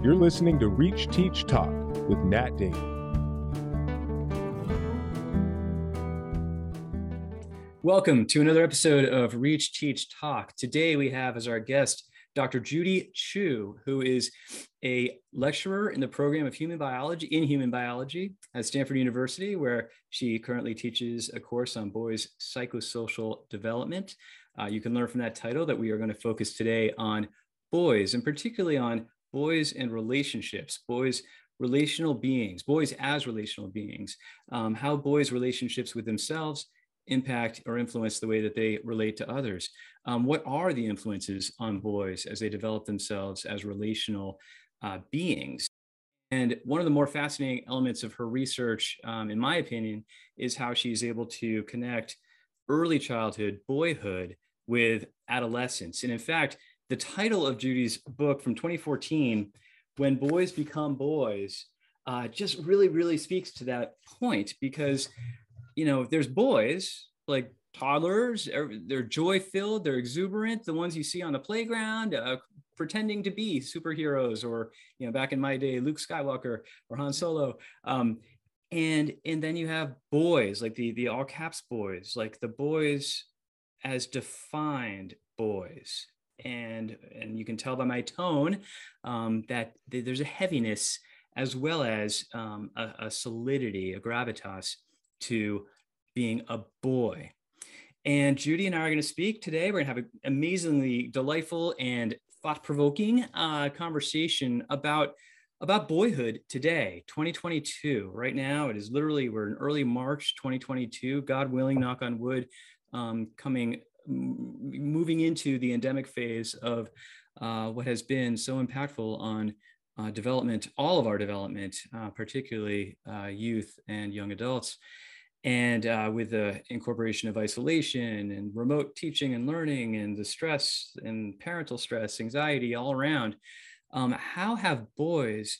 You're listening to Reach Teach Talk with Nat Dane. Welcome to another episode of Reach Teach Talk. Today we have as our guest Dr. Judy Chu, who is a lecturer in the program of human biology in human biology at Stanford University, where she currently teaches a course on boys' psychosocial development. Uh, you can learn from that title that we are going to focus today on boys, and particularly on boys and relationships, boys relational beings, boys as relational beings, um, how boys' relationships with themselves impact or influence the way that they relate to others. Um, what are the influences on boys as they develop themselves as relational uh, beings? And one of the more fascinating elements of her research, um, in my opinion, is how she's able to connect early childhood, boyhood, with adolescence. And in fact, the title of Judy's book from 2014, When Boys Become Boys, uh, just really, really speaks to that point because, you know, there's boys like toddlers, they're joy filled, they're exuberant, the ones you see on the playground, uh, pretending to be superheroes, or, you know, back in my day, Luke Skywalker or Han Solo. Um, and and then you have boys like the the all caps boys like the boys as defined boys and and you can tell by my tone um, that th- there's a heaviness as well as um, a, a, solidity, a gravitas to being a boy. And Judy and I are going to speak today. We're going to have an amazingly delightful and thought-provoking uh, conversation about about boyhood today 2022 right now it is literally we're in early march 2022 god willing knock on wood um, coming moving into the endemic phase of uh, what has been so impactful on uh, development, all of our development, uh, particularly uh, youth and young adults. And uh, with the incorporation of isolation and remote teaching and learning and the stress and parental stress, anxiety all around, um, how have boys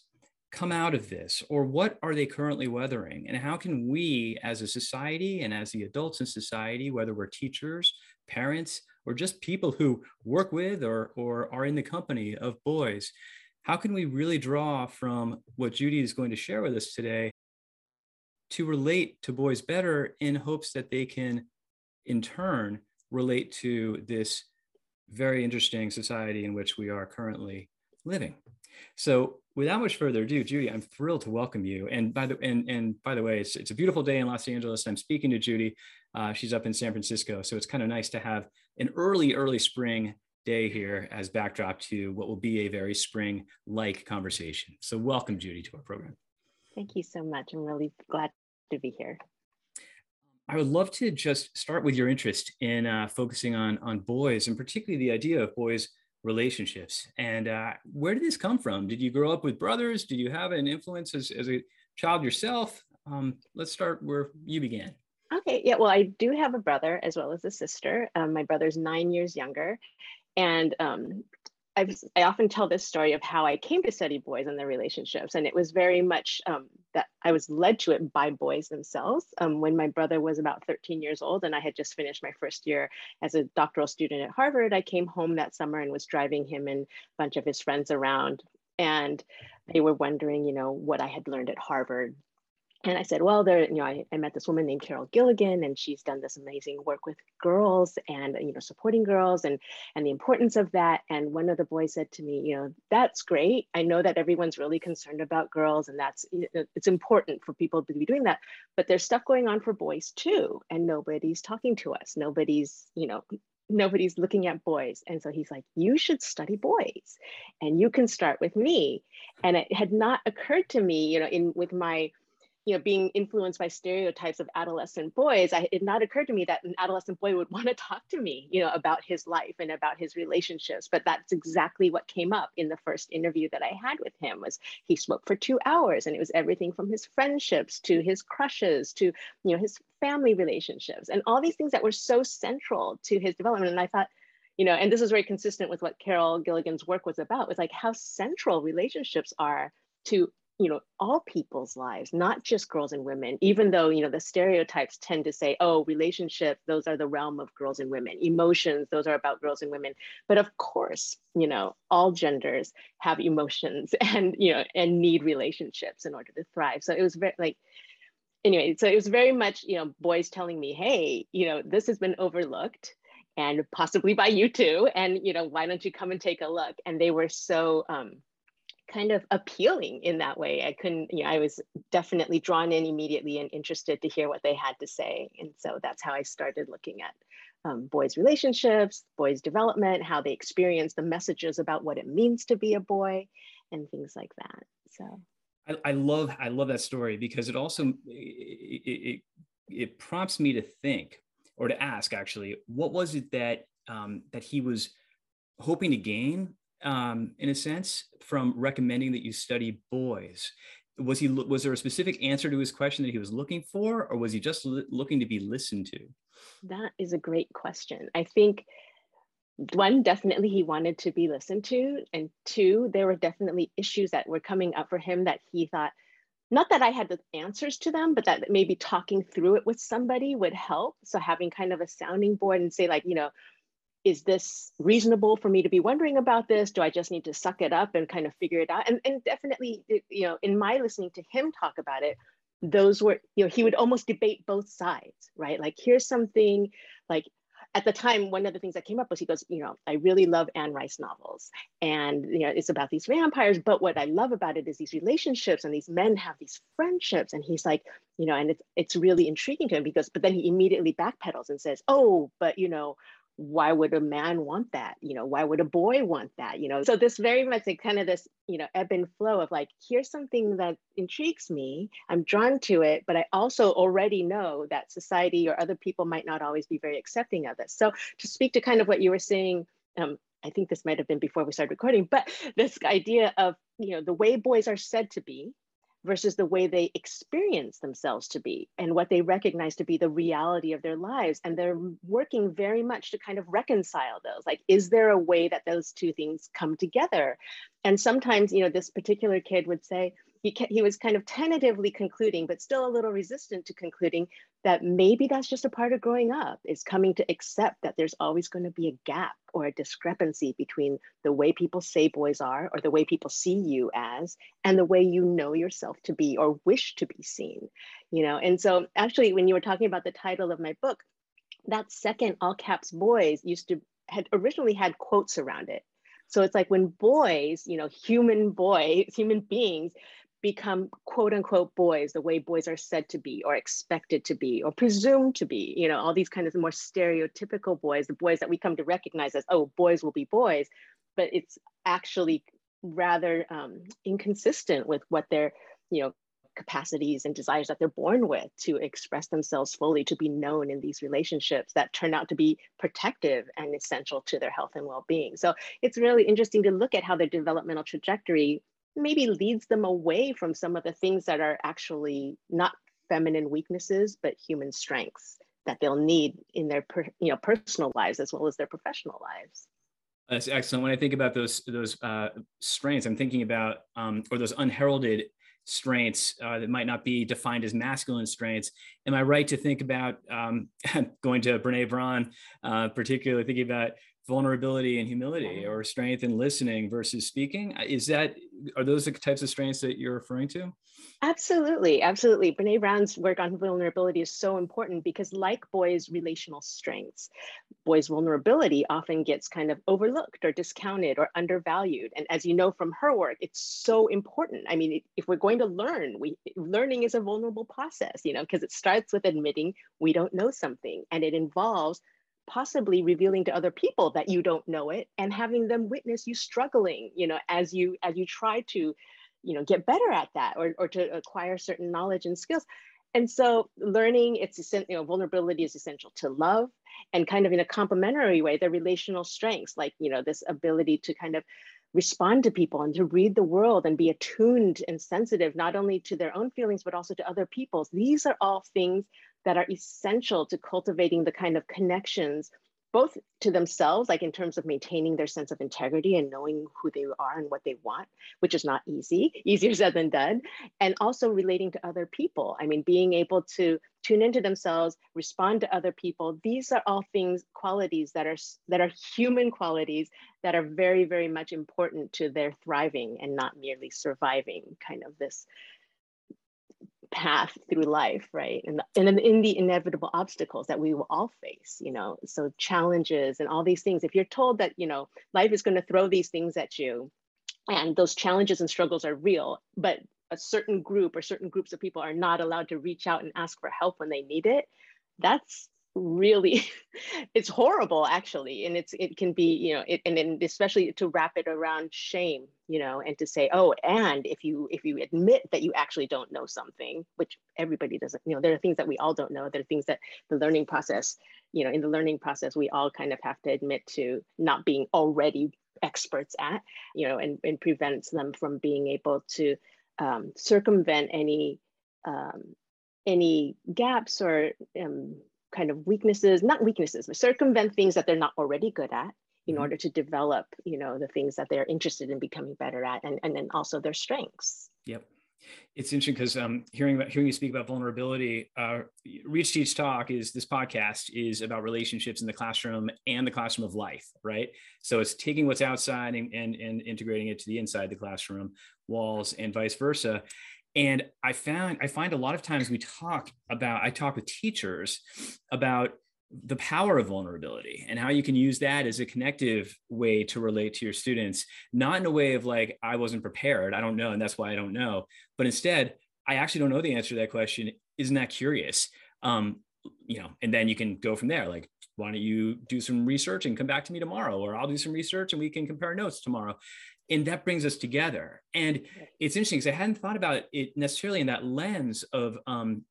come out of this or what are they currently weathering and how can we as a society and as the adults in society whether we're teachers parents or just people who work with or, or are in the company of boys how can we really draw from what judy is going to share with us today to relate to boys better in hopes that they can in turn relate to this very interesting society in which we are currently living so without much further ado, Judy, I'm thrilled to welcome you. And by the and and by the way, it's it's a beautiful day in Los Angeles. I'm speaking to Judy. Uh, she's up in San Francisco, so it's kind of nice to have an early early spring day here as backdrop to what will be a very spring like conversation. So welcome, Judy, to our program. Thank you so much. I'm really glad to be here. I would love to just start with your interest in uh, focusing on on boys, and particularly the idea of boys relationships. And uh, where did this come from? Did you grow up with brothers? Did you have an influence as, as a child yourself? Um, let's start where you began. Okay, yeah, well, I do have a brother as well as a sister. Um, my brother's nine years younger. And um, I've, I often tell this story of how I came to study boys and their relationships, and it was very much um, that I was led to it by boys themselves. Um, when my brother was about 13 years old, and I had just finished my first year as a doctoral student at Harvard, I came home that summer and was driving him and a bunch of his friends around, and they were wondering, you know, what I had learned at Harvard and I said, well, there, you know, I, I, met this woman named Carol Gilligan, and she's done this amazing work with girls and you know supporting girls and and the importance of that. And one of the boys said to me, you know, that's great. I know that everyone's really concerned about girls, and that's it's important for people to be doing that. But there's stuff going on for boys too, and nobody's talking to us. Nobody's, you know, nobody's looking at boys. And so he's like, you should study boys, and you can start with me. And it had not occurred to me, you know, in with my you know, being influenced by stereotypes of adolescent boys, I, it not occurred to me that an adolescent boy would want to talk to me, you know, about his life and about his relationships. But that's exactly what came up in the first interview that I had with him was he spoke for two hours and it was everything from his friendships to his crushes to, you know, his family relationships and all these things that were so central to his development. And I thought, you know, and this is very consistent with what Carol Gilligan's work was about, was like how central relationships are to you know all people's lives not just girls and women even though you know the stereotypes tend to say oh relationships those are the realm of girls and women emotions those are about girls and women. But of course you know all genders have emotions and you know and need relationships in order to thrive. So it was very like anyway so it was very much you know boys telling me hey you know this has been overlooked and possibly by you too. And you know why don't you come and take a look? And they were so um kind of appealing in that way. I couldn't, you know, I was definitely drawn in immediately and interested to hear what they had to say. And so that's how I started looking at um, boys' relationships, boys' development, how they experience the messages about what it means to be a boy, and things like that. So. I, I love I love that story because it also it, it, it prompts me to think or to ask actually what was it that um, that he was hoping to gain um, in a sense, from recommending that you study boys. Was he was there a specific answer to his question that he was looking for, or was he just looking to be listened to? That is a great question. I think one, definitely he wanted to be listened to, and two, there were definitely issues that were coming up for him that he thought, not that I had the answers to them, but that maybe talking through it with somebody would help. So having kind of a sounding board and say like, you know, is this reasonable for me to be wondering about this? Do I just need to suck it up and kind of figure it out? And, and definitely, you know, in my listening to him talk about it, those were, you know, he would almost debate both sides, right? Like, here's something like at the time, one of the things that came up was he goes, you know, I really love Anne Rice novels. And, you know, it's about these vampires. But what I love about it is these relationships and these men have these friendships. And he's like, you know, and it's, it's really intriguing to him because, but then he immediately backpedals and says, oh, but, you know, why would a man want that? You know why would a boy want that? You know so this very much like kind of this you know ebb and flow of like here's something that intrigues me i'm drawn to it but i also already know that society or other people might not always be very accepting of this so to speak to kind of what you were saying um, i think this might have been before we started recording but this idea of you know the way boys are said to be versus the way they experience themselves to be and what they recognize to be the reality of their lives. And they're working very much to kind of reconcile those. Like, is there a way that those two things come together? And sometimes, you know, this particular kid would say, he, he was kind of tentatively concluding, but still a little resistant to concluding that maybe that's just a part of growing up is coming to accept that there's always going to be a gap or a discrepancy between the way people say boys are or the way people see you as and the way you know yourself to be or wish to be seen you know? And so actually when you were talking about the title of my book that second all caps boys used to had originally had quotes around it. So it's like when boys, you know, human boys, human beings become quote unquote boys the way boys are said to be or expected to be or presumed to be you know all these kind of more stereotypical boys the boys that we come to recognize as oh boys will be boys but it's actually rather um, inconsistent with what their you know capacities and desires that they're born with to express themselves fully to be known in these relationships that turn out to be protective and essential to their health and well-being. So it's really interesting to look at how their developmental trajectory maybe leads them away from some of the things that are actually not feminine weaknesses, but human strengths that they'll need in their per, you know personal lives as well as their professional lives. That's excellent. When I think about those those uh, strengths, I'm thinking about um, or those unheralded strengths uh, that might not be defined as masculine strengths. Am I right to think about um, going to Brene Brown, uh, particularly thinking about vulnerability and humility or strength in listening versus speaking uh, is that are those the types of strengths that you're referring to? Absolutely absolutely. Brene brown's work on vulnerability is so important because like boys relational strengths boys vulnerability often gets kind of overlooked or discounted or undervalued. And as you know from her work it's so important. I mean if we're going to learn we learning is a vulnerable process you know because it starts with admitting we don't know something and it involves possibly revealing to other people that you don't know it and having them witness you struggling you know as you as you try to you know get better at that or, or to acquire certain knowledge and skills. And so learning it's essential you know vulnerability is essential to love and kind of in a complementary way the relational strengths like you know this ability to kind of respond to people and to read the world and be attuned and sensitive not only to their own feelings but also to other people's. These are all things that are essential to cultivating the kind of connections both to themselves, like in terms of maintaining their sense of integrity and knowing who they are and what they want, which is not easy, easier said than done, and also relating to other people. I mean, being able to tune into themselves, respond to other people. These are all things, qualities that are that are human qualities that are very, very much important to their thriving and not merely surviving. Kind of this path through life, right? And, and in the inevitable obstacles that we will all face, you know, so challenges and all these things. If you're told that, you know, life is going to throw these things at you and those challenges and struggles are real, but a certain group or certain groups of people are not allowed to reach out and ask for help when they need it, that's really it's horrible actually and it's it can be you know it, and then especially to wrap it around shame you know and to say oh and if you if you admit that you actually don't know something which everybody doesn't you know there are things that we all don't know there are things that the learning process you know in the learning process we all kind of have to admit to not being already experts at you know and, and prevents them from being able to um, circumvent any um, any gaps or um, kind of weaknesses, not weaknesses, but circumvent things that they're not already good at in mm-hmm. order to develop, you know, the things that they're interested in becoming better at and, and then also their strengths. Yep. It's interesting because um, hearing about hearing you speak about vulnerability, uh, Reach Teach Talk is this podcast is about relationships in the classroom and the classroom of life, right? So it's taking what's outside and, and, and integrating it to the inside the classroom walls and vice versa and i found i find a lot of times we talk about i talk with teachers about the power of vulnerability and how you can use that as a connective way to relate to your students not in a way of like i wasn't prepared. I don't know and that's why i don't know. But instead i actually don't know the answer to that question. Isn't that curious? Um you know and then you can go from there like why don't you do some research and come back to me tomorrow or i'll do some research and we can compare notes tomorrow and that brings us together. And it's interesting because i hadn't thought about it necessarily in that lens of um,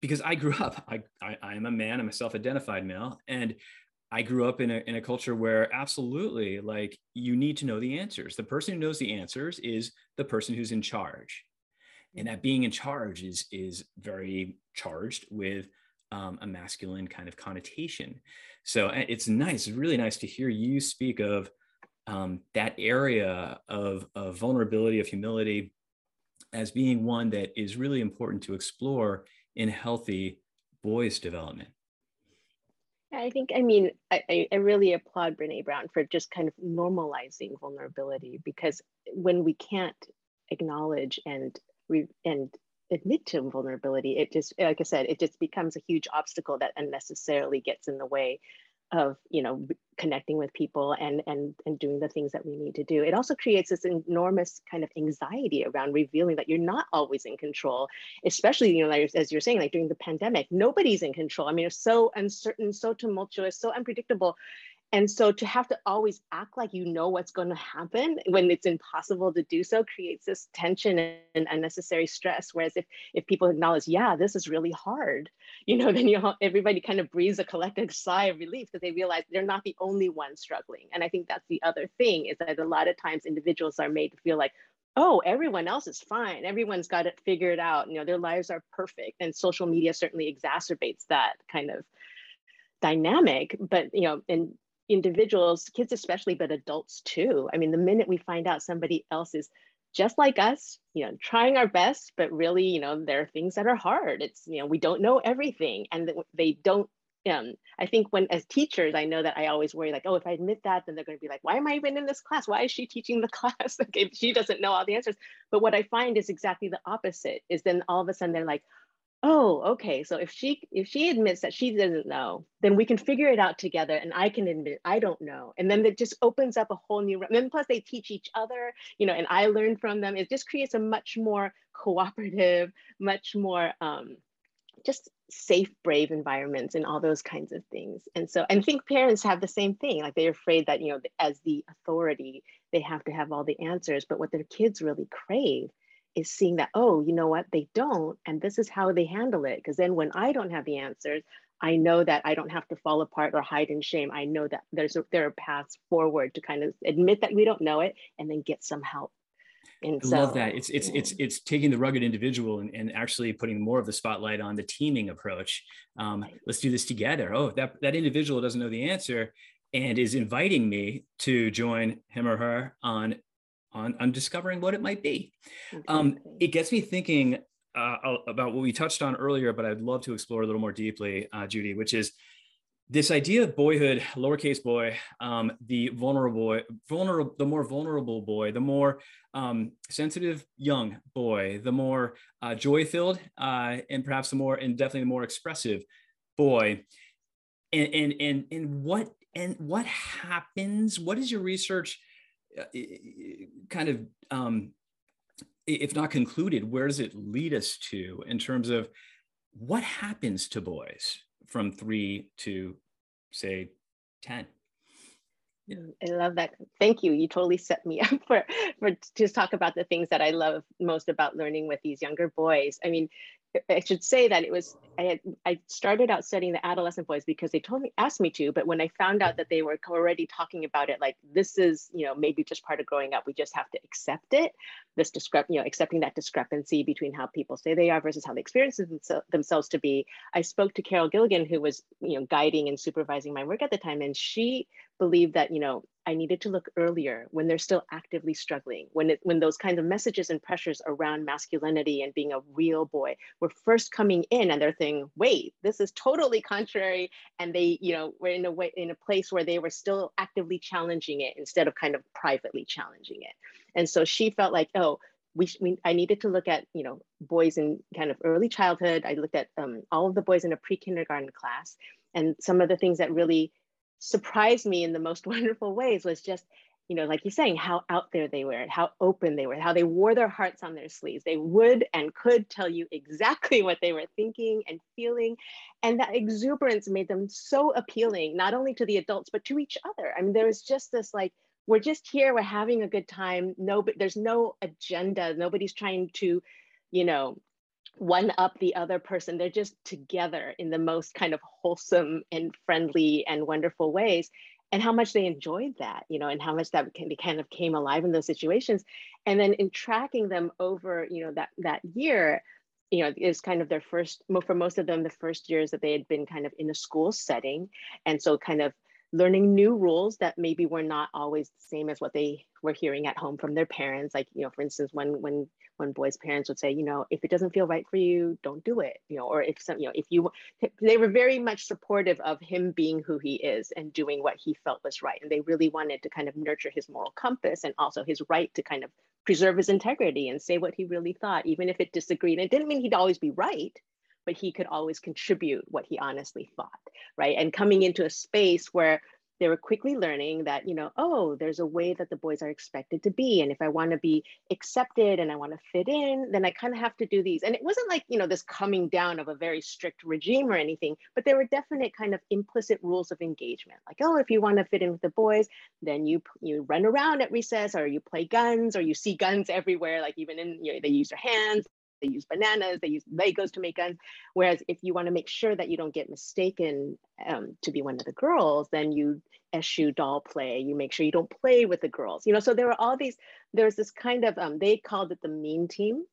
because i grew up I, I, I am a man i'm a self-identified male and i grew up in a, in a culture where absolutely like you need to know the answers. The person who knows the answers is the person who's in charge. And that being in charge is is very charged with um, a masculine kind of connotation. So it's nice it's really nice to hear you speak of um, that area of, of vulnerability, of humility, as being one that is really important to explore in healthy boys' development. I think, I mean, I, I really applaud Brene Brown for just kind of normalizing vulnerability because when we can't acknowledge and re, and admit to vulnerability, it just, like I said, it just becomes a huge obstacle that unnecessarily gets in the way of you know connecting with people and and and doing the things that we need to do. It also creates this enormous kind of anxiety around revealing that you're not always in control especially you know as you're saying like during the pandemic nobody's in control. I mean it's so uncertain so tumultuous so unpredictable and so to have to always act like you know what's going to happen when it's impossible to do so creates this tension and unnecessary stress. Whereas if if people acknowledge, yeah, this is really hard, you know, then you everybody kind of breathes a collective sigh of relief because they realize they're not the only one struggling. And I think that's the other thing is that a lot of times individuals are made to feel like, oh, everyone else is fine. Everyone's got it figured out. You know, their lives are perfect. And social media certainly exacerbates that kind of dynamic. But you know, and individuals, kids especially, but adults too. I mean, the minute we find out somebody else is just like us, you know, trying our best, but really, you know, there are things that are hard. It's, you know, we don't know everything and they don't um, I think when as teachers, I know that I always worry like, oh, if I admit that, then they're going to be like, why am I even in this class? Why is she teaching the class? okay, she doesn't know all the answers. But what I find is exactly the opposite. Is then all of a sudden they're like, oh okay. So if she if she admits that she doesn't know then we can figure it out together and i can admit i don't know. And then it just opens up a whole new and then plus they teach each other you know and i learn from them. It just creates a much more cooperative much more um, just safe brave environments and all those kinds of things. And so and think parents have the same thing. Like they're afraid that you know as the authority they have to have all the answers. But what their kids really crave is seeing that, oh, you know what, they don't, and this is how they handle it. Because then when I don't have the answers, I know that I don't have to fall apart or hide in shame. I know that there's a, there are paths forward to kind of admit that we don't know it and then get some help. And I so, love that. It's it's it's it's taking the rugged individual and, and actually putting more of the spotlight on the teaming approach. Um, let's do this together. Oh, that that individual doesn't know the answer and is inviting me to join him or her on on, on discovering what it might be. Um, it gets me thinking uh, about what we touched on earlier, but I'd love to explore a little more deeply, uh, Judy, which is this idea of boyhood, lowercase boy, um, the vulnerable boy, vulnerable, the more vulnerable boy, the more um, sensitive young boy, the more uh, joy-filled, uh, and perhaps the more, and definitely the more expressive boy. And and and and what and what happens? What is your research kind of, um, if not concluded, where does it lead us to in terms of what happens to boys from three to say 10 mm, I love that. Thank you. You totally set me up for for to talk about the things that I love most about learning with these younger boys. I mean, I should say that it was I had I started out studying the adolescent boys because they told me asked me to, but when I found out that they were already talking about it, like this is you know maybe just part of growing up, we just have to accept it. This discrep you know accepting that discrepancy between how people say they are versus how they experience themselves to be. I spoke to Carol Gilligan, who was you know guiding and supervising my work at the time, and she believed that you know I needed to look earlier when they're still actively struggling, when it, when those kinds of messages and pressures around masculinity and being a real boy were first coming in, and they're thinking, "Wait, this is totally contrary," and they, you know, were in a way in a place where they were still actively challenging it instead of kind of privately challenging it. And so she felt like, oh, we, we, I needed to look at you know boys in kind of early childhood. I looked at um, all of the boys in a pre-kindergarten class, and some of the things that really surprised me in the most wonderful ways was just you know like you're saying how out there they were and how open they were how they wore their hearts on their sleeves. They would and could tell you exactly what they were thinking and feeling. And that exuberance made them so appealing not only to the adults but to each other. I mean there was just this like we're just here we're having a good time. No but there's no agenda. Nobody's trying to you know one up the other person. They're just together in the most kind of wholesome and friendly and wonderful ways. And how much they enjoyed that, you know, and how much that can, be kind of came alive in those situations. And then in tracking them over, you know, that that year, you know, is kind of their first, for most of them, the first years that they had been kind of in a school setting. And so kind of learning new rules that maybe were not always the same as what they were hearing at home from their parents. Like you know for instance when when when boys parents would say you know if it doesn't feel right for you don't do it you know or if some you know if you they were very much supportive of him being who he is and doing what he felt was right. And they really wanted to kind of nurture his moral compass and also his right to kind of preserve his integrity and say what he really thought even if it disagreed. And it didn't mean he'd always be right but he could always contribute what he honestly thought, right? And coming into a space where they were quickly learning that, you know, oh, there's a way that the boys are expected to be. And if I want to be accepted and I want to fit in, then I kind of have to do these. And it wasn't like, you know, this coming down of a very strict regime or anything, but there were definite kind of implicit rules of engagement. Like, oh, if you want to fit in with the boys, then you you run around at recess or you play guns or you see guns everywhere, like even in, you know, they use their hands they use bananas, they use Legos to make guns. Whereas if you want to make sure that you don't get mistaken um, to be one of the girls, then you eschew doll play. You make sure you don't play with the girls. You know, so there were all these. There's this kind of um, they called it the mean team,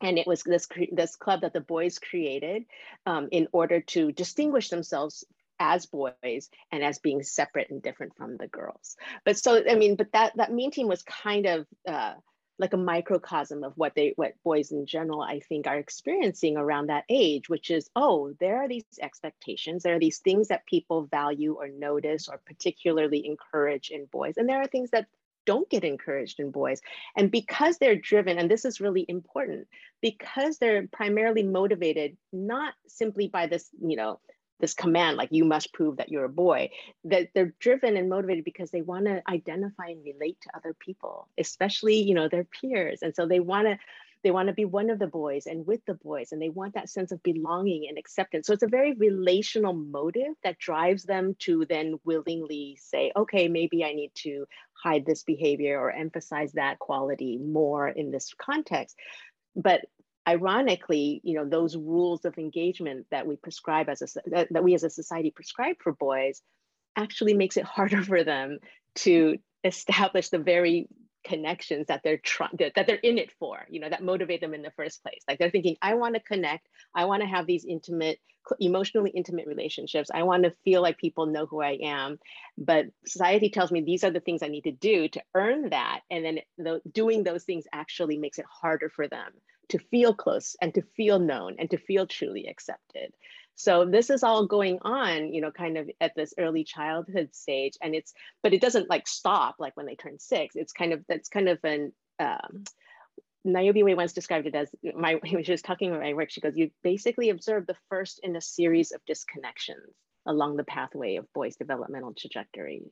and it was this this club that the boys created um, in order to distinguish themselves as boys and as being separate and different from the girls. But so I mean, but that that mean team was kind of uh, like a microcosm of what they what boys in general i think are experiencing around that age which is oh there are these expectations there are these things that people value or notice or particularly encourage in boys and there are things that don't get encouraged in boys. And because they're driven and this is really important because they're primarily motivated not simply by this you know this command like you must prove that you're a boy that they're driven and motivated because they want to identify and relate to other people especially you know their peers. And so they want to they want to be one of the boys and with the boys and they want that sense of belonging and acceptance. So it's a very relational motive that drives them to then willingly say okay maybe i need to hide this behavior or emphasize that quality more in this context. But ironically, you know, those rules of engagement that we prescribe as a that, that we as a society prescribe for boys actually makes it harder for them to establish the very connections that they're trying that they're in it for you know that motivate them in the first place. Like they're thinking i want to connect. I want to have these intimate emotionally intimate relationships. I want to feel like people know who i am. But society tells me these are the things i need to do to earn that. And then the, doing those things actually makes it harder for them to feel close and to feel known and to feel truly accepted so this is all going on, you know, kind of at this early childhood stage, and it's but it doesn't like stop like when they turn six. It's kind of that's kind of an um, Niobe Way once described it as my when she was talking about my work. She goes, "You basically observe the first in a series of disconnections." Along the pathway of boys developmental trajectory.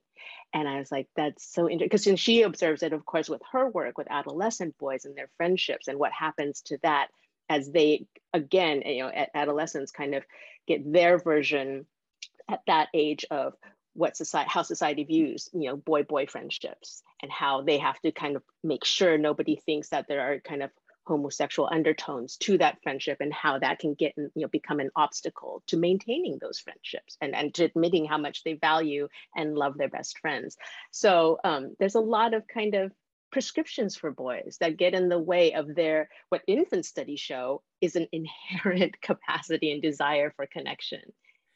And i was like that's so interesting because she observes it of course with her work with adolescent boys and their friendships and what happens to that as they again you know at adolescence kind of get their version at that age of what society how society views you know boy boy friendships and how they have to kind of make sure nobody thinks that there are kind of homosexual undertones to that friendship and how that can get you know become an obstacle to maintaining those friendships and, and to admitting how much they value and love their best friends. So um, there's a lot of kind of prescriptions for boys that get in the way of their what infant studies show is an inherent capacity and desire for connection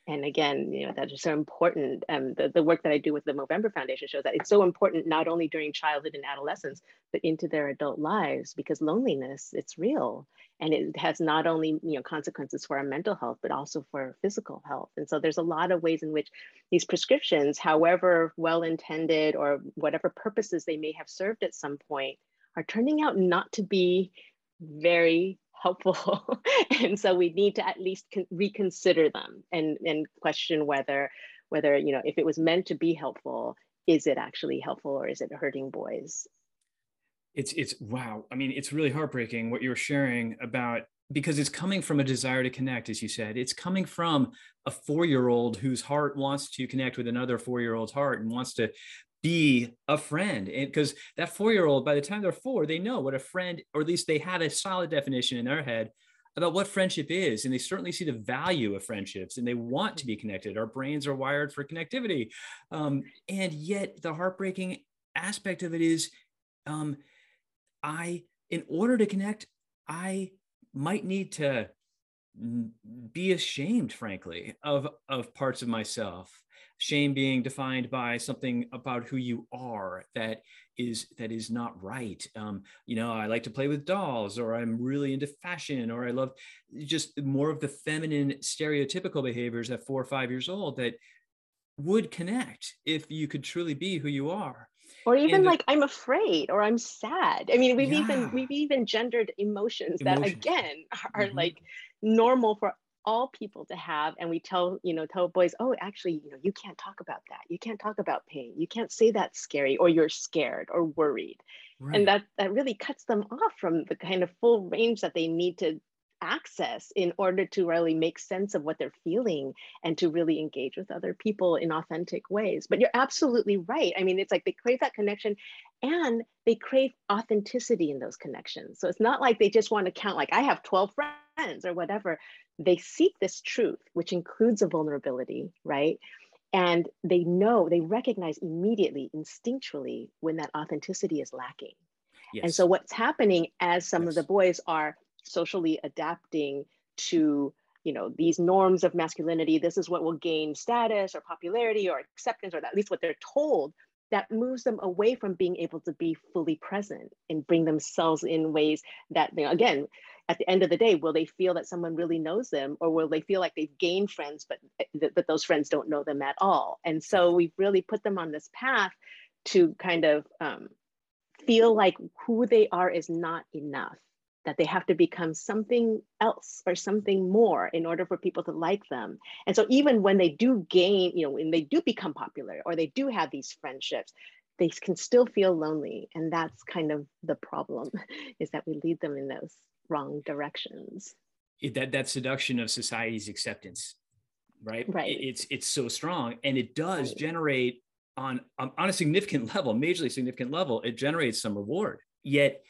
and again, you know, that is so important. Um, the, the work that I do with the Movember Foundation shows that it's so important not only during childhood and adolescence, but into their adult lives because loneliness, it's real. And it has not only, you know, consequences for our mental health, but also for physical health. And so there's a lot of ways in which these prescriptions, however well-intended or whatever purposes they may have served at some point, are turning out not to be very helpful. and so we need to at least reconsider them and, and question whether, whether, you know, if it was meant to be helpful, is it actually helpful or is it hurting boys? It's, it's wow. I mean, it's really heartbreaking what you were sharing about because it's coming from a desire to connect, as you said. It's coming from a four year old whose heart wants to connect with another four year old's heart and wants to be a friend. Because that four-year-old by the time they're four they know what a friend or at least they have a solid definition in their head about what friendship is. And they certainly see the value of friendships and they want to be connected. Our brains are wired for connectivity. Um, and yet the heartbreaking aspect of it is um, i in order to connect i might need to be ashamed frankly of of parts of myself shame being defined by something about who you are that is that is not right um, you know i like to play with dolls or i'm really into fashion or i love just more of the feminine stereotypical behaviors at four or five years old that would connect if you could truly be who you are or even the, like i'm afraid or i'm sad i mean we've yeah. even we've even gendered emotions, that again are mm-hmm. like normal for all people to have and we tell you know tell boys oh actually you know you can't talk about that. You can't talk about pain. You can't say that's scary or you're scared or worried. Right. and that that really cuts them off from the kind of full range that they need to access in order to really make sense of what they're feeling and to really engage with other people in authentic ways. But you're absolutely right. I mean it's like they crave that connection and they crave authenticity in those connections. So it's not like they just want to count like i have 12 friends or whatever they seek this truth, which includes a vulnerability, right? And they know, they recognize immediately, instinctually, when that authenticity is lacking. Yes. And so, what's happening as some yes. of the boys are socially adapting to you know these norms of masculinity this is what will gain status or popularity or acceptance or at least what they're told that moves them away from being able to be fully present and bring themselves in ways that you know, again at the end of the day, will they feel that someone really knows them or will they feel like they've gained friends, but, eh, but those friends don't know them at all? And so we've really put them on this path to kind of um, feel like who they are is not enough, that they have to become something else or something more in order for people to like them. And so even when they do gain, you know, when they do become popular or they do have these friendships, they can still feel lonely. And that's kind of the problem is that we lead them in those wrong directions. It, that that seduction of society's acceptance, right? Right. It, it's it's so strong, and it does right. generate on on a significant level, majorly significant level, it generates some reward. Yet,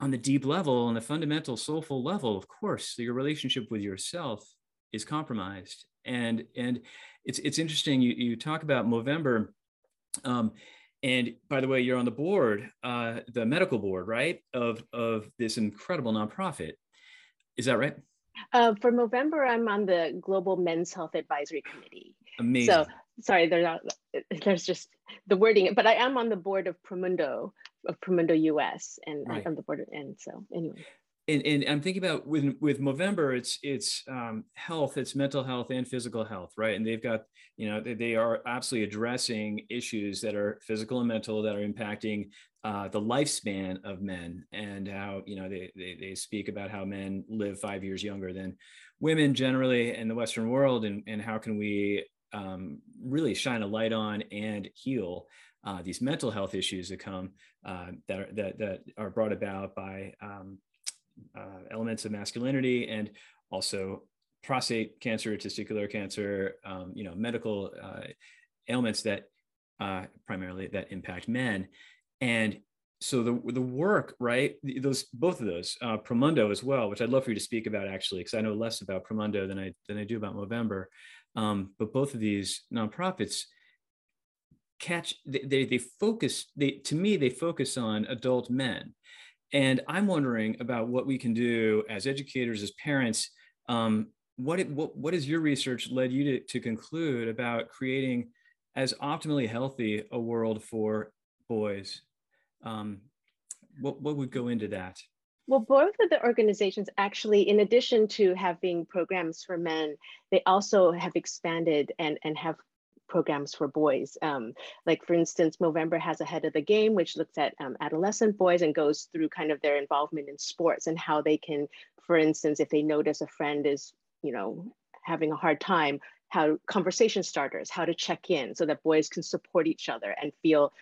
on the deep level, on the fundamental soulful level, of course, your relationship with yourself is compromised. And and it's it's interesting. You you talk about Movember. Um, and by the way, you're on the board, uh, the medical board, right, of of this incredible nonprofit. Is that right? Uh, for Movember, I'm on the Global Men's Health Advisory Committee. Amazing. So sorry, there's not. There's just the wording, but I am on the board of Promundo of Promundo US, and right. I'm the board. Of, and so anyway and, and I'm thinking about with with Movember, it's it's um, health, it's mental health and physical health, right? And they've got you know they, they are absolutely addressing issues that are physical and mental that are impacting uh, the lifespan of men, and how you know they, they they speak about how men live five years younger than women generally in the Western world, and and how can we um, really shine a light on and heal uh, these mental health issues that come uh, that are that that are brought about by um, uh, elements of masculinity and also prostate cancer, testicular cancer, um, you know, medical uh, ailments that uh, primarily that impact men. And so the the work, right? Those both of those, uh, Promundo as well, which I'd love for you to speak about actually, because I know less about Promundo than I than I do about Movember. Um, but both of these nonprofits catch they they focus they to me they focus on adult men and I'm wondering about what we can do as educators, as parents. Um, what, it, what, what has your research led you to, to conclude about creating as optimally healthy a world for boys? Um, what, what would go into that? Well, both of the organizations actually, in addition to having programs for men, they also have expanded and, and have programs for boys. Um, like for instance, Movember has Ahead of the Game, which looks at um, adolescent boys and goes through kind of their involvement in sports and how they can, for instance, if they notice a friend is, you know, having a hard time, how conversation starters, how to check in so that boys can support each other and feel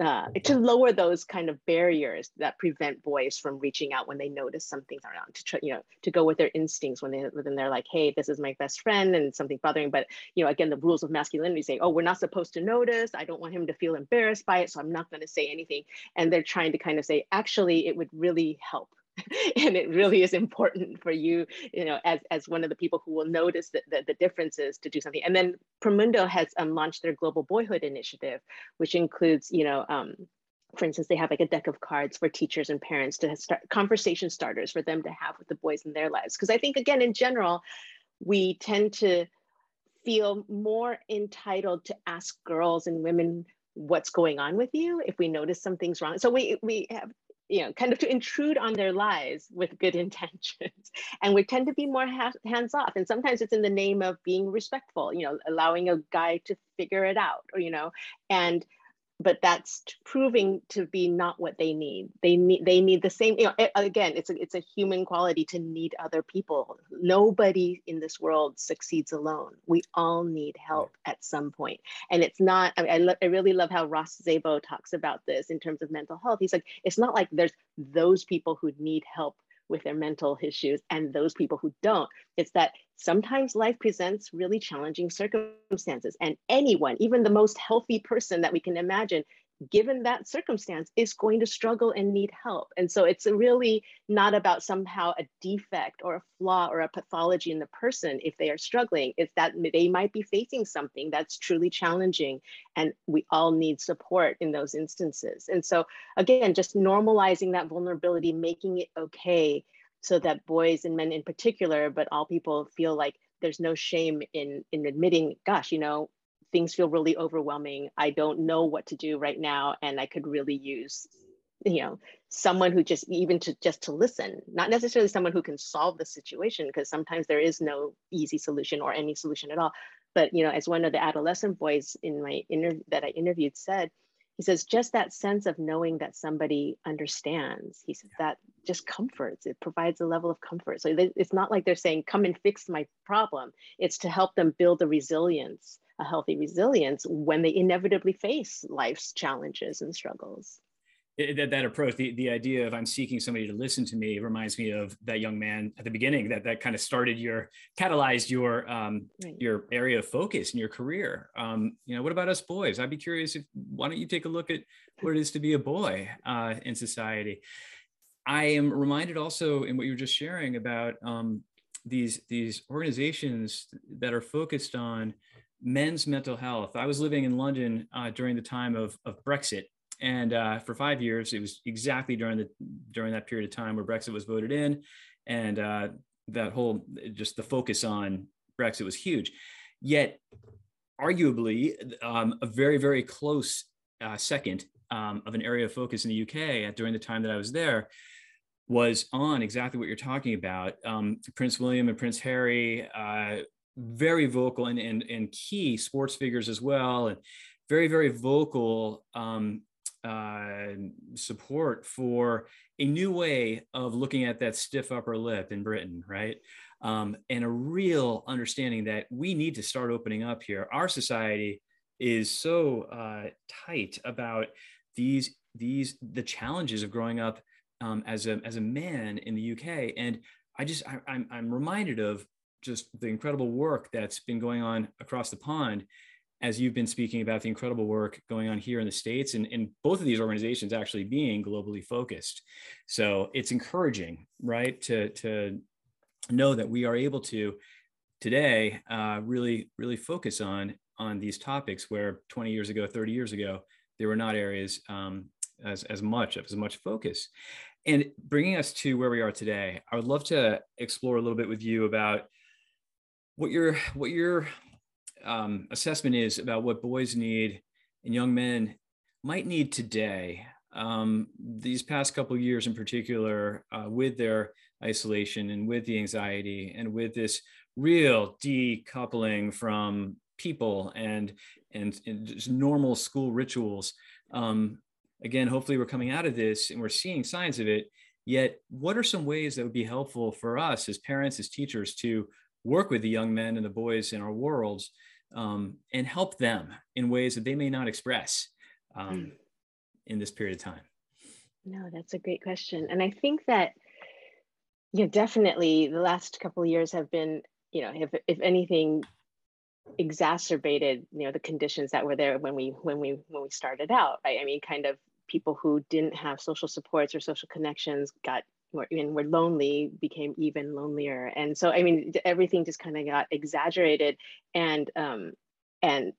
uh, to lower those kind of barriers that prevent boys from reaching out when they notice something's around to try, you know, to go with their instincts when they when they're like, hey, this is my best friend and something bothering. But you know, again, the rules of masculinity say, oh, we're not supposed to notice. I don't want him to feel embarrassed by it, so I'm not going to say anything. And they're trying to kind of say, actually, it would really help and it really is important for you, you know, as, as one of the people who will notice the, the, the differences to do something. And then Promundo has um, launched their Global Boyhood Initiative, which includes, you know, um, for instance, they have like a deck of cards for teachers and parents to start conversation starters for them to have with the boys in their lives. Because I think, again, in general, we tend to feel more entitled to ask girls and women what's going on with you if we notice something's wrong. So we we have you know, kind of to intrude on their lives with good intentions. And we tend to be more ha- hands off. And sometimes it's in the name of being respectful, you know, allowing a guy to figure it out, or, you know, and but that's proving to be not what they need. They need they need the same you know again it's a, it's a human quality to need other people. Nobody in this world succeeds alone. We all need help at some point. and it's not i, mean, I, lo- I really love how ross szabo talks about this in terms of mental health. He's like it's not like there's those people who need help with their mental issues and those people who don't. It's that sometimes life presents really challenging circumstances, and anyone, even the most healthy person that we can imagine, given that circumstance is going to struggle and need help. And so it's really not about somehow a defect or a flaw or a pathology in the person if they are struggling. It's that they might be facing something that's truly challenging and we all need support in those instances. And so again, just normalizing that vulnerability, making it okay so that boys and men in particular, but all people feel like there's no shame in in admitting, gosh, you know, things feel really overwhelming. I don't know what to do right now, and I could really use, you know, someone who just even to just to listen, not necessarily someone who can solve the situation, because sometimes there is no easy solution or any solution at all. But you know, as one of the adolescent boys in my interview that I interviewed said, he says just that sense of knowing that somebody understands he says that just comforts it provides a level of comfort so it's not like they're saying come and fix my problem it's to help them build the resilience a healthy resilience when they inevitably face life's challenges and struggles. It, that, that approach, the, the idea of I'm seeking somebody to listen to me reminds me of that young man at the beginning that, that kind of started your, catalyzed your, um, right. your area of focus in your career. Um, you know, what about us boys? I'd be curious if, why don't you take a look at what it is to be a boy uh, in society? I am reminded also in what you were just sharing about um, these, these organizations that are focused on men's mental health. I was living in London uh, during the time of, of Brexit, and uh, for five years, it was exactly during the during that period of time where Brexit was voted in, and uh, that whole just the focus on Brexit was huge. Yet, arguably, um, a very very close uh, second um, of an area of focus in the UK during the time that I was there was on exactly what you're talking about. Um, Prince William and Prince Harry, uh, very vocal and, and, and key sports figures as well, and very, very vocal um, uh, support for a new way of looking at that stiff upper lip in Britain, right? Um, and a real understanding that we need to start opening up here. Our society is so uh, tight about these these the challenges of growing up um, as a as a man in the UK, and I just I, I'm I'm reminded of just the incredible work that's been going on across the pond as you've been speaking about the incredible work going on here in the states and, and both of these organizations actually being globally focused. So it's encouraging right to to know that we are able to today uh, really really focus on on these topics where 20 years ago 30 years ago there were not areas um, as, as much of as much focus. And bringing us to where we are today i would love to explore a little bit with you about what your what your um, assessment is about what boys need and young men might need today um, these past couple years in particular uh, with their isolation and with the anxiety and with this real decoupling from people and and, and just normal school rituals um, again hopefully we're coming out of this and we're seeing signs of it yet what are some ways that would be helpful for us as parents as teachers to work with the young men and the boys in our worlds um, and help them in ways that they may not express um, mm. in this period of time? No, that's a great question. And I think that, you know, definitely the last couple of years have been, you know, if, if anything, exacerbated you know the conditions that were there when we when we when we started out right i mean kind of people who didn't have social supports or social connections got were, were lonely became even lonelier. And so i mean everything just kind of got exaggerated and um and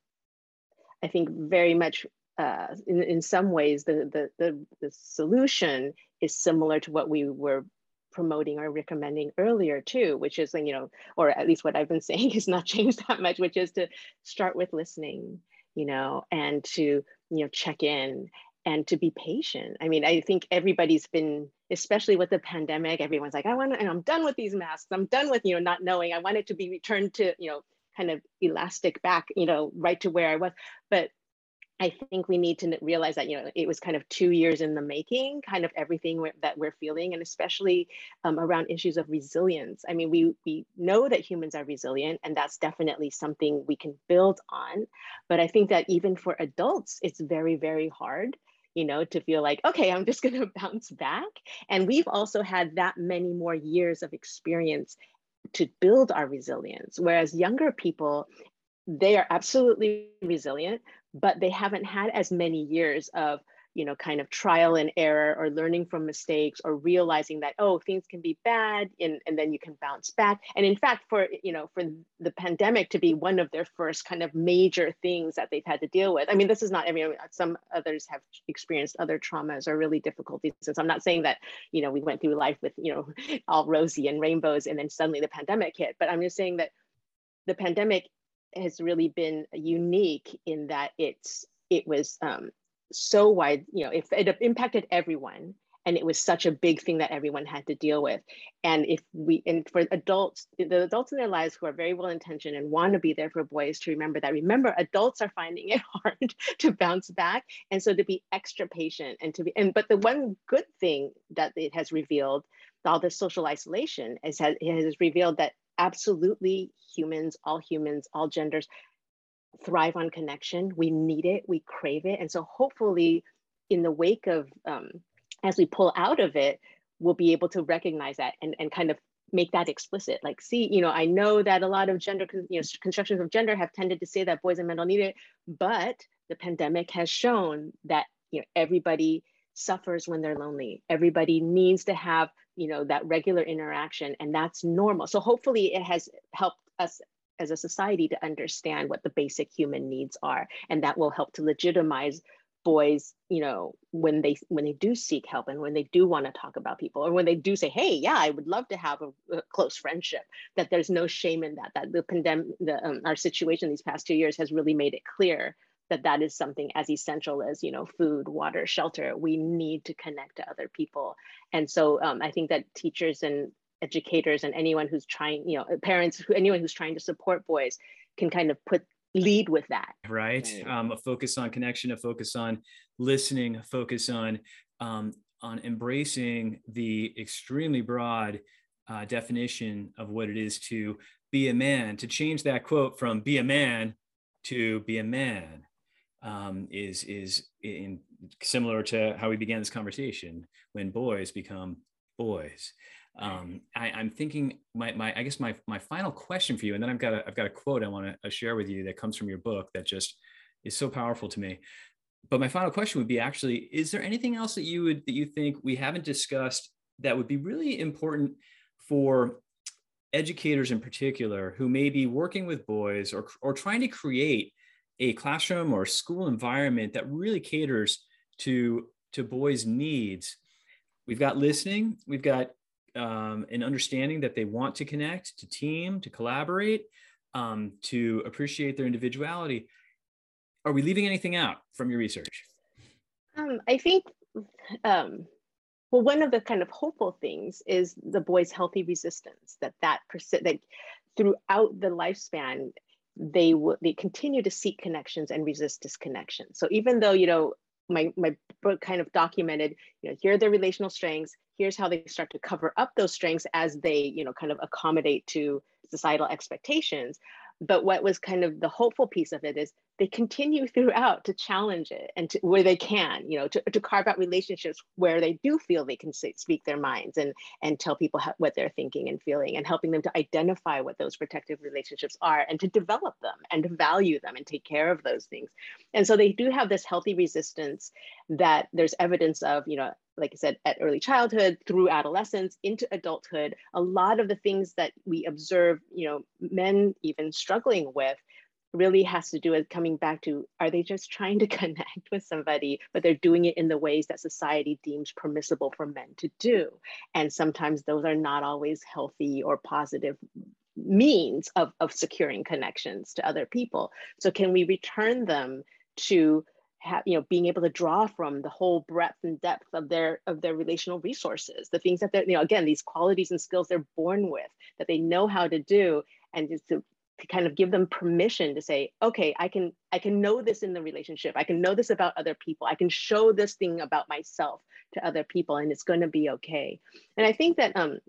i think very much uh in, in some ways the, the the the solution is similar to what we were promoting or recommending earlier too which is you know or at least what i've been saying has not changed that much which is to start with listening you know and to you know check in and to be patient. I mean, I think everybody's been, especially with the pandemic, everyone's like, I want to, and I'm done with these masks. I'm done with, you know, not knowing. I want it to be returned to, you know, kind of elastic back, you know, right to where I was. But I think we need to realize that, you know, it was kind of two years in the making, kind of everything that we're feeling, and especially um, around issues of resilience. I mean, we, we know that humans are resilient, and that's definitely something we can build on. But I think that even for adults, it's very, very hard you know, to feel like, okay, I'm just going to bounce back. And we've also had that many more years of experience to build our resilience. Whereas younger people, they are absolutely resilient, but they haven't had as many years of you know kind of trial and error or learning from mistakes or realizing that oh things can be bad and, and then you can bounce back. And in fact for you know for the pandemic to be one of their first kind of major things that they've had to deal with. I mean this is not i mean some others have experienced other traumas or really difficulties. And so i'm not saying that you know we went through life with you know all rosy and rainbows and then suddenly the pandemic hit. But i'm just saying that the pandemic has really been unique in that it's it was um, so wide, you know, if it impacted everyone and it was such a big thing that everyone had to deal with. And if we, and for adults, the adults in their lives who are very well intentioned and want to be there for boys to remember that, remember, adults are finding it hard to bounce back. And so to be extra patient and to be, and but the one good thing that it has revealed, all this social isolation, is it has revealed that absolutely humans, all humans, all genders thrive on connection. We need it, we crave it. And so hopefully in the wake of, um, as we pull out of it, we'll be able to recognize that and, and kind of make that explicit. Like, see, you know, I know that a lot of gender, you know, constructions of gender have tended to say that boys and men don't need it, but the pandemic has shown that, you know, everybody suffers when they're lonely. Everybody needs to have, you know, that regular interaction and that's normal. So hopefully it has helped us as a society to understand what the basic human needs are and that will help to legitimize boys you know when they when they do seek help and when they do want to talk about people or when they do say hey yeah i would love to have a, a close friendship that there's no shame in that that the pandemic the, um, our situation these past two years has really made it clear that that is something as essential as you know food water shelter. We need to connect to other people. And so um, i think that teachers and educators and anyone who's trying you know parents anyone who's trying to support boys can kind of put lead with that. Right, right. Um, a focus on connection a focus on listening a focus on um, on embracing the extremely broad uh, definition of what it is to be a man. To change that quote from be a man to be a man um, is is in similar to how we began this conversation when boys become boys um, I, am thinking my, my, I guess my, my final question for you, and then I've got a, I've got a quote I want to uh, share with you that comes from your book that just is so powerful to me. But my final question would be actually, is there anything else that you would, that you think we haven't discussed that would be really important for educators in particular who may be working with boys or, or trying to create a classroom or school environment that really caters to, to boys' needs? We've got listening, we've got um, an understanding that they want to connect, to team, to collaborate, um, to appreciate their individuality. Are we leaving anything out from your research? Um, I think, um, well, one of the kind of hopeful things is the boys' healthy resistance. That that persi- that throughout the lifespan, they will they continue to seek connections and resist disconnection. So even though you know my my book kind of documented, you know, here are the relational strengths, here's how they start to cover up those strengths as they you know kind of accommodate to societal expectations. But what was kind of the hopeful piece of it is they continue throughout to challenge it and to, where they can you know to, to carve out relationships where they do feel they can speak their minds and and tell people how, what they're thinking and feeling and helping them to identify what those protective relationships are and to develop them and to value them and take care of those things. And so they do have this healthy resistance that there's evidence of you know like I said, at early childhood through adolescence into adulthood, a lot of the things that we observe, you know, men even struggling with really has to do with coming back to are they just trying to connect with somebody but they're doing it in the ways that society deems permissible for men to do. And sometimes those are not always healthy or positive means of, of securing connections to other people. So can we return them to have you know being able to draw from the whole breadth and depth of their of their relational resources the things that they're you know again these qualities and skills they're born with that they know how to do and just to, to kind of give them permission to say okay i can i can know this in the relationship. I can know this about other people. I can show this thing about myself to other people and it's going to be okay. And i think that um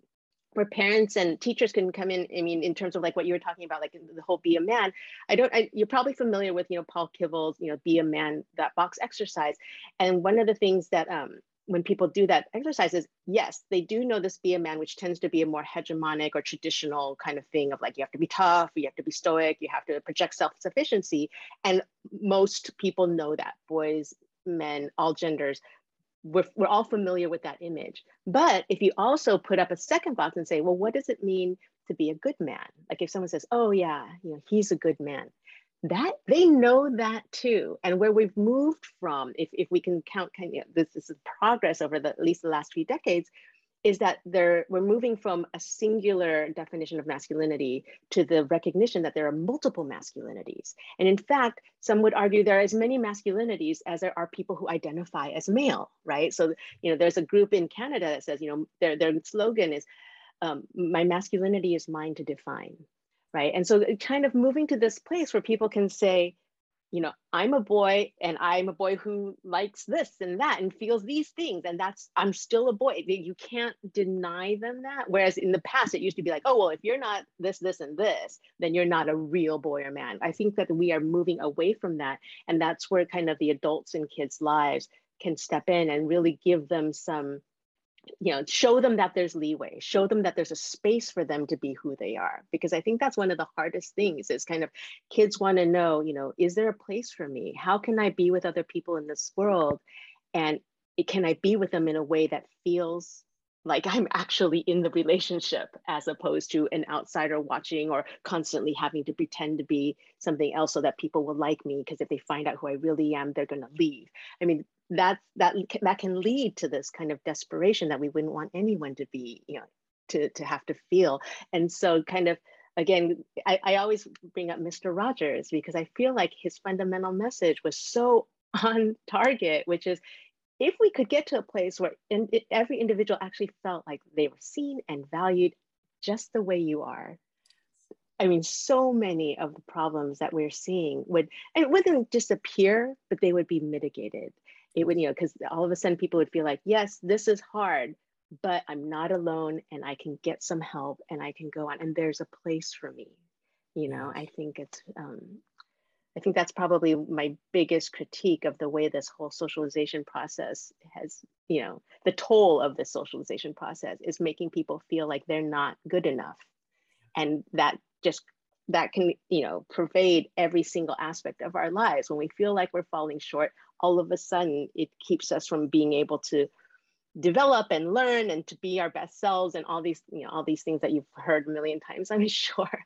where parents and teachers can come in i mean in terms of like what you were talking about like the whole be a man i don't I, you're probably familiar with you know paul kivel's you know be a man that box exercise. And one of the things that um when people do that exercise is yes they do know this be a man which tends to be a more hegemonic or traditional kind of thing of like you have to be tough you have to be stoic you have to project self-sufficiency and most people know that boys men all genders we're, we're all familiar with that image. But if you also put up a second box and say, well, what does it mean to be a good man? Like if someone says, oh yeah, you know, he's a good man, that they know that too. And where we've moved from, if, if we can count kind of this, this is progress over the, at least the last few decades, is that there we're moving from a singular definition of masculinity to the recognition that there are multiple masculinities. And in fact, some would argue there are as many masculinities as there are people who identify as male, right? So, you know, there's a group in Canada that says, you know, their, their slogan is, um, my masculinity is mine to define, right? And so kind of moving to this place where people can say, you know, I'm a boy and I'm a boy who likes this and that and feels these things. And that's, I'm still a boy. You can't deny them that. Whereas in the past, it used to be like, oh, well, if you're not this, this, and this, then you're not a real boy or man. I think that we are moving away from that. And that's where kind of the adults in kids' lives can step in and really give them some you know show them that there's leeway show them that there's a space for them to be who they are because i think that's one of the hardest things is kind of kids want to know you know is there a place for me how can i be with other people in this world and can i be with them in a way that feels like I'm actually in the relationship as opposed to an outsider watching or constantly having to pretend to be something else so that people will like me because if they find out who I really am, they're going to leave. I mean, that that that can lead to this kind of desperation that we wouldn't want anyone to be, you know, to to have to feel. And so kind of again, I, I always bring up Mr. Rogers because I feel like his fundamental message was so on target, which is if we could get to a place where in, it, every individual actually felt like they were seen and valued just the way you are, I mean, so many of the problems that we're seeing would, it wouldn't disappear, but they would be mitigated. It would, you know, because all of a sudden people would feel like, yes, this is hard, but I'm not alone and I can get some help and I can go on and there's a place for me. You know, I think it's, um, I think that's probably my biggest critique of the way this whole socialization process has, you know, the toll of the socialization process is making people feel like they're not good enough. And that just, that can, you know, pervade every single aspect of our lives. When we feel like we're falling short, all of a sudden it keeps us from being able to develop and learn and to be our best selves and all these you know all these things that you've heard a million times i'm sure.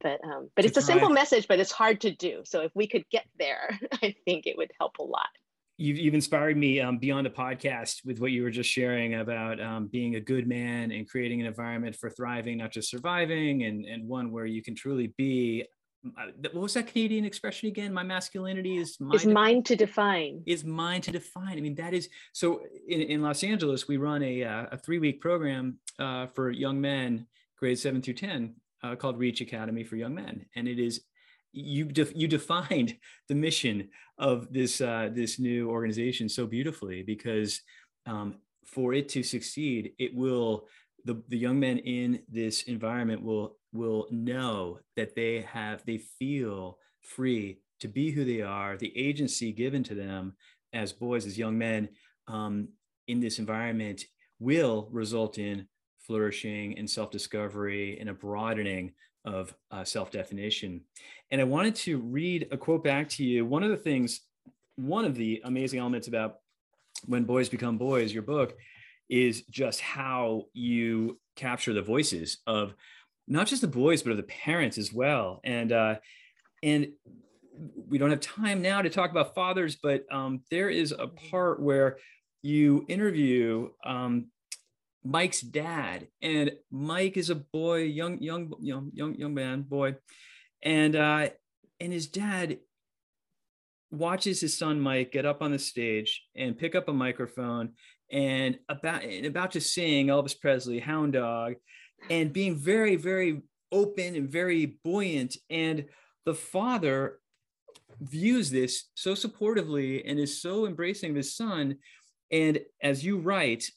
But um but it's a simple message but it's hard to do. So if we could get there i think it would help a lot. You've, you've inspired me um, beyond a podcast with what you were just sharing about um, being a good man and creating an environment for thriving not just surviving and and one where you can truly be what was that Canadian expression again? My masculinity is mine, is mine to define. Is mine to define. I mean, that is so. In, in Los Angeles, we run a uh, a three week program uh, for young men, grades seven through ten, uh, called Reach Academy for Young Men, and it is you def- you defined the mission of this uh, this new organization so beautifully because um, for it to succeed, it will the, the young men in this environment will will know that they have they feel free to be who they are the agency given to them as boys as young men um, in this environment will result in flourishing and self-discovery and a broadening of uh, self-definition. And i wanted to read a quote back to you. One of the things one of the amazing elements about when boys become boys your book is just how you capture the voices of not just the boys but of the parents as well. And uh and we don't have time now to talk about fathers but um there is a part where you interview um Mike's dad. And Mike is a boy young young young young young man boy. And uh and his dad watches his son Mike get up on the stage and pick up a microphone and about and about to sing Elvis Presley, Hound Dog, and being very, very open and very buoyant. And the father views this so supportively and is so embracing of his son. And as you write,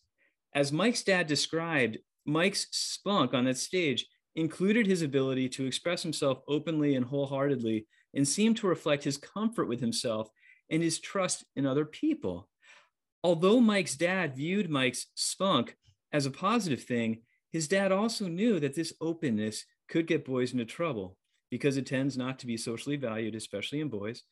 as Mike's dad described, Mike's spunk on that stage included his ability to express himself openly and wholeheartedly and seemed to reflect his comfort with himself and his trust in other people. Although Mike's dad viewed Mike's spunk as a positive thing, his dad also knew that this openness could get boys into trouble because it tends not to be socially valued, especially in boys,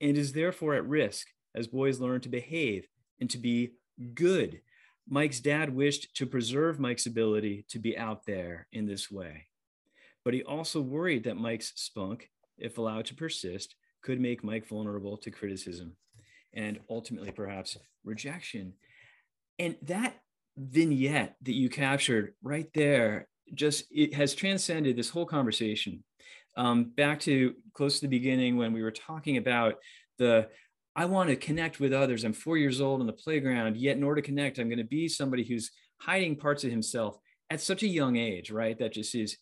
and is therefore at risk as boys learn to behave and to be good. Mike's dad wished to preserve Mike's ability to be out there in this way. But he also worried that Mike's spunk, if allowed to persist, could make Mike vulnerable to criticism and ultimately perhaps rejection. And that vignette that you captured right there just it has transcended this whole conversation. Um, back to close to the beginning when we were talking about the i want to connect with others. I'm four years old on the playground yet in order to connect i'm going to be somebody who's hiding parts of himself at such a young age right? That just is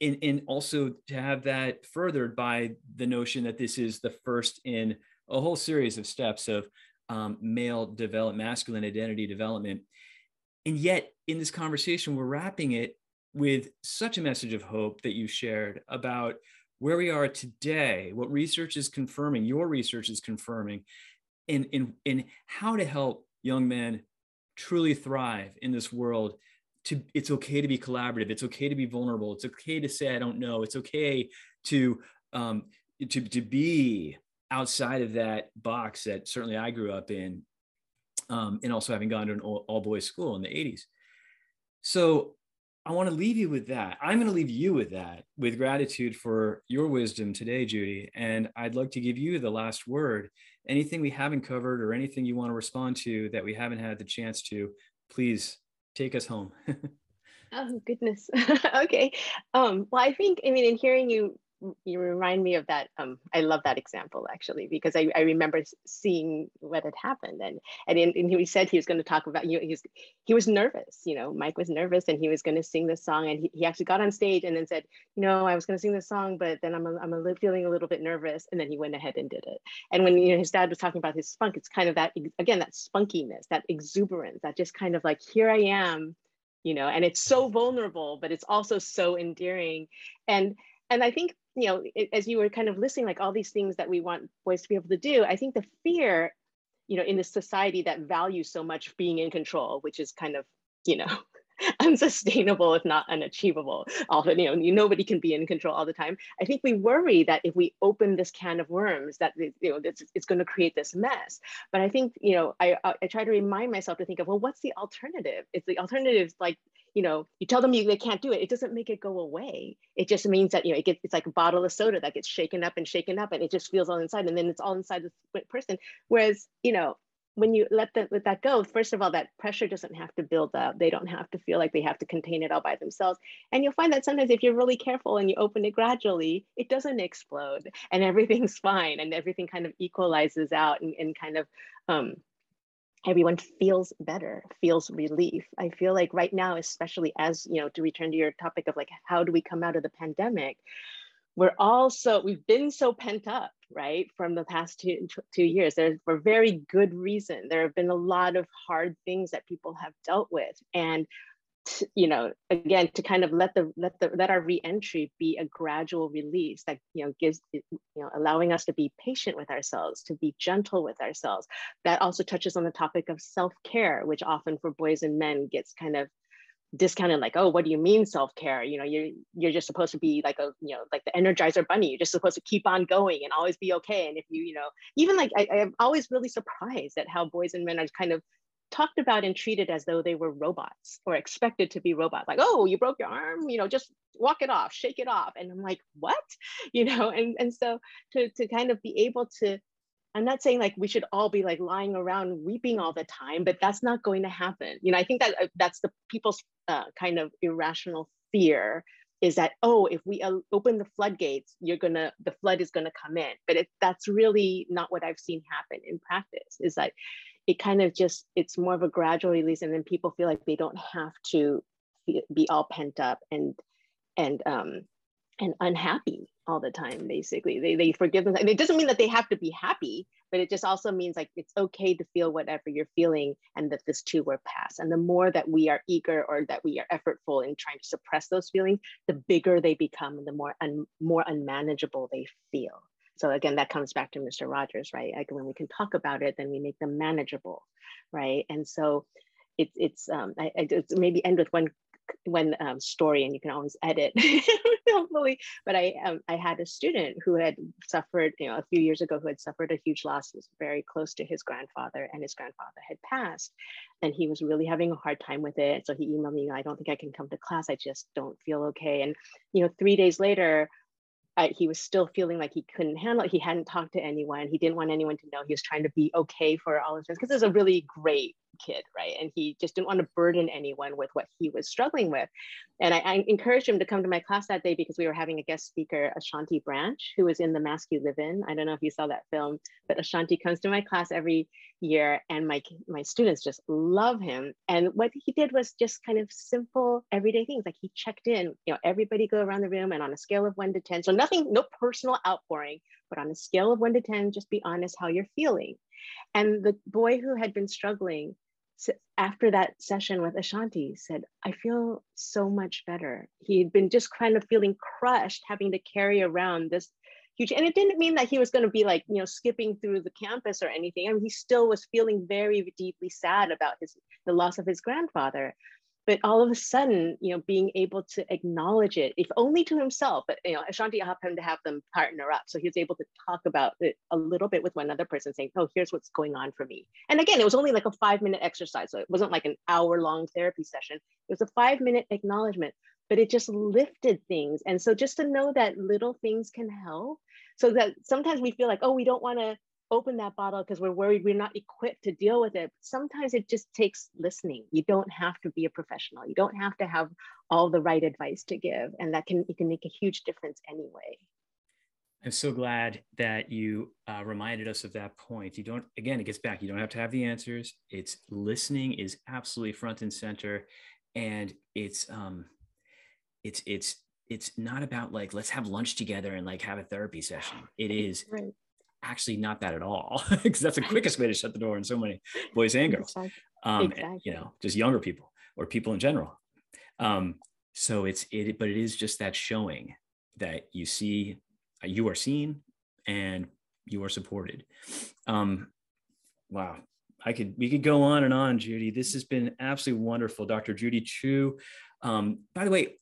and, and also to have that furthered by the notion that this is the first in a whole series of steps of um, male develop masculine identity development. And yet in this conversation we're wrapping it with such a message of hope that you shared about where we are today what research is confirming your research is confirming in in in how to help young men truly thrive in this world to it's okay to be collaborative it's okay to be vulnerable it's okay to say i don't know it's okay to um to to be outside of that box that certainly I grew up in, um, and also having gone to an all, all boys school in the 80s. So I want to leave you with that. I'm going to leave you with that, with gratitude for your wisdom today, Judy. And I'd like to give you the last word. Anything we haven't covered or anything you want to respond to that we haven't had the chance to, please take us home. oh goodness. okay. Um, well, I think I mean, in hearing you you remind me of that. Um, I love that example actually because I, I remember seeing what had happened and and, in, and he said he was going to talk about you. Know, he was he was nervous. You know, Mike was nervous and he was going to sing this song and he, he actually got on stage and then said, you know, I was going to sing this song, but then I'm a, I'm a feeling a little bit nervous and then he went ahead and did it. And when you know his dad was talking about his spunk, it's kind of that again that spunkiness, that exuberance, that just kind of like here I am you know and it's so vulnerable but it's also so endearing and and i think you know, as you were kind of listing like all these things that we want boys to be able to do, I think the fear, you know, in this society that values so much being in control, which is kind of, you know, unsustainable if not unachievable often you know nobody can be in control all the time. I think we worry that if we open this can of worms that you know it's, it's going to create this mess. But i think you know I, I try to remind myself to think of well what's the alternative? It's the alternative like you know, you tell them you, they can't do it, it doesn't make it go away. It just means that, you know, it gets, it's like a bottle of soda that gets shaken up and shaken up and it just feels all inside and then it's all inside the person. Whereas, you know, when you let that let that go, first of all, that pressure doesn't have to build up. They don't have to feel like they have to contain it all by themselves. And you'll find that sometimes if you're really careful and you open it gradually, it doesn't explode and everything's fine and everything kind of equalizes out and, and kind of um, everyone feels better feels relief. I feel like right now especially as you know to return to your topic of like how do we come out of the pandemic we're all so we've been so pent up right from the past two two years. There's for very good reason. There have been a lot of hard things that people have dealt with. And to, you know again to kind of let the let the let our reentry be a gradual release that you know gives you know allowing us to be patient with ourselves to be gentle with ourselves. That also touches on the topic of self-care which often for boys and men gets kind of discounted like oh what do you mean self-care? You know you're you're just supposed to be like a you know like the energizer bunny. You're just supposed to keep on going and always be okay. And if you you know even like I, i'm always really surprised at how boys and men are kind of talked about and treated as though they were robots or expected to be robots like oh you broke your arm you know just walk it off shake it off and i'm like what? You know and and so to to kind of be able to i'm not saying like we should all be like lying around weeping all the time but that's not going to happen. You know i think that uh, that's the people's uh, kind of irrational fear is that oh if we uh, open the floodgates you're gonna the flood is gonna come in. But it, that's really not what i've seen happen in practice is that it kind of just it's more of a gradual release and then people feel like they don't have to be all pent up and and um and unhappy all the time basically. They, they forgive them it doesn't mean that they have to be happy but it just also means like it's okay to feel whatever you're feeling and that this too will pass. And the more that we are eager or that we are effortful in trying to suppress those feelings the bigger they become and the more un, more unmanageable they feel so again, that comes back to Mr. Rogers, right? Like when we can talk about it, then we make them manageable, right? And so it's it's um, I, I maybe end with one one um, story, and you can always edit, hopefully. But I um, I had a student who had suffered, you know, a few years ago, who had suffered a huge loss. He was very close to his grandfather, and his grandfather had passed, and he was really having a hard time with it. So he emailed me, I don't think I can come to class. I just don't feel okay. And you know, three days later, he was still feeling like he couldn't handle it. He hadn't talked to anyone. He didn't want anyone to know. He was trying to be okay for all his friends because there's a really great kid, right? And he just didn't want to burden anyone with what he was struggling with. And I, I, encouraged him to come to my class that day because we were having a guest speaker, Ashanti Branch, who was in The Mask You Live In. I don't know if you saw that film, but Ashanti comes to my class every year and my, my students just love him. And what he did was just kind of simple everyday things. Like he checked in, you know, everybody go around the room and on a scale of one to 10. So nothing, no personal outpouring, but on a scale of one to 10, just be honest how you're feeling. And the boy who had been struggling after that session with Ashanti said, I feel so much better. He'd been just kind of feeling crushed, having to carry around this huge, and it didn't mean that he was going to be like, you know, skipping through the campus or anything. I mean, he still was feeling very deeply sad about his the loss of his grandfather. But all of a sudden, you know, being able to acknowledge it, if only to himself, but you know, Ashanti happened to have them partner up. So he was able to talk about it a little bit with one other person saying, oh, here's what's going on for me. And again, it was only like a five minute exercise. So it wasn't like an hour long therapy session. It was a five minute acknowledgement, but it just lifted things. And so just to know that little things can help so that sometimes we feel like, oh, we don't want to open that bottle because we're worried we're not equipped to deal with it. Sometimes it just takes listening. You don't have to be a professional. You don't have to have all the right advice to give. And that can, it can make a huge difference anyway. I'm so glad that you uh, reminded us of that point. You don't, again, it gets back. You don't have to have the answers. It's listening is absolutely front and center. And it's, um, it's, it's, it's not about like, let's have lunch together and like have a therapy session. It is right actually not that at all because that's the quickest way to shut the door in so many boys and girls um, exactly. and, you know just younger people or people in general. Um, so it's it but it is just that showing that you see you are seen and you are supported. Um, wow. I could we could go on and on judy. This has been absolutely wonderful dr judy chu. Um, by the way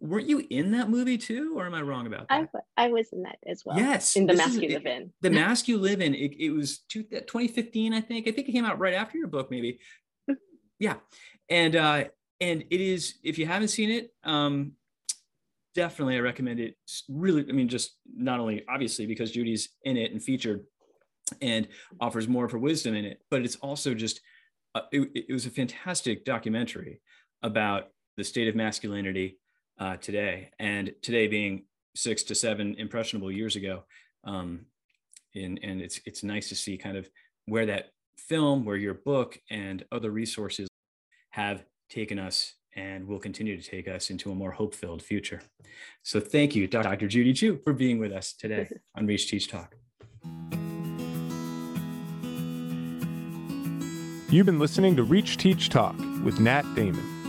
weren't you in that movie too or am i wrong about that? i, I was in that as well yes in the mask is, you live in. The mask you live in it, it was two, 2015 i think. I think it came out right after your book maybe. Yeah. And uh and it is if you haven't seen it um definitely i recommend it. Really i mean just not only obviously because judy's in it and featured and offers more of her wisdom in it but it's also just uh, it, it was a fantastic documentary about the state of masculinity uh, today, and today being six to seven impressionable years ago. Um, and, and it's it's nice to see kind of where that film, where your book and other resources have taken us and will continue to take us into a more hope-filled future. So thank you, Dr. Judy Chu, for being with us today on Reach Teach Talk. You've been listening to Reach Teach Talk with Nat Damon.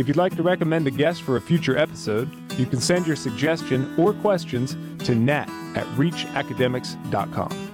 If you'd like to recommend a guest for a future episode, you can send your suggestion or questions to nat at reachacademics.com.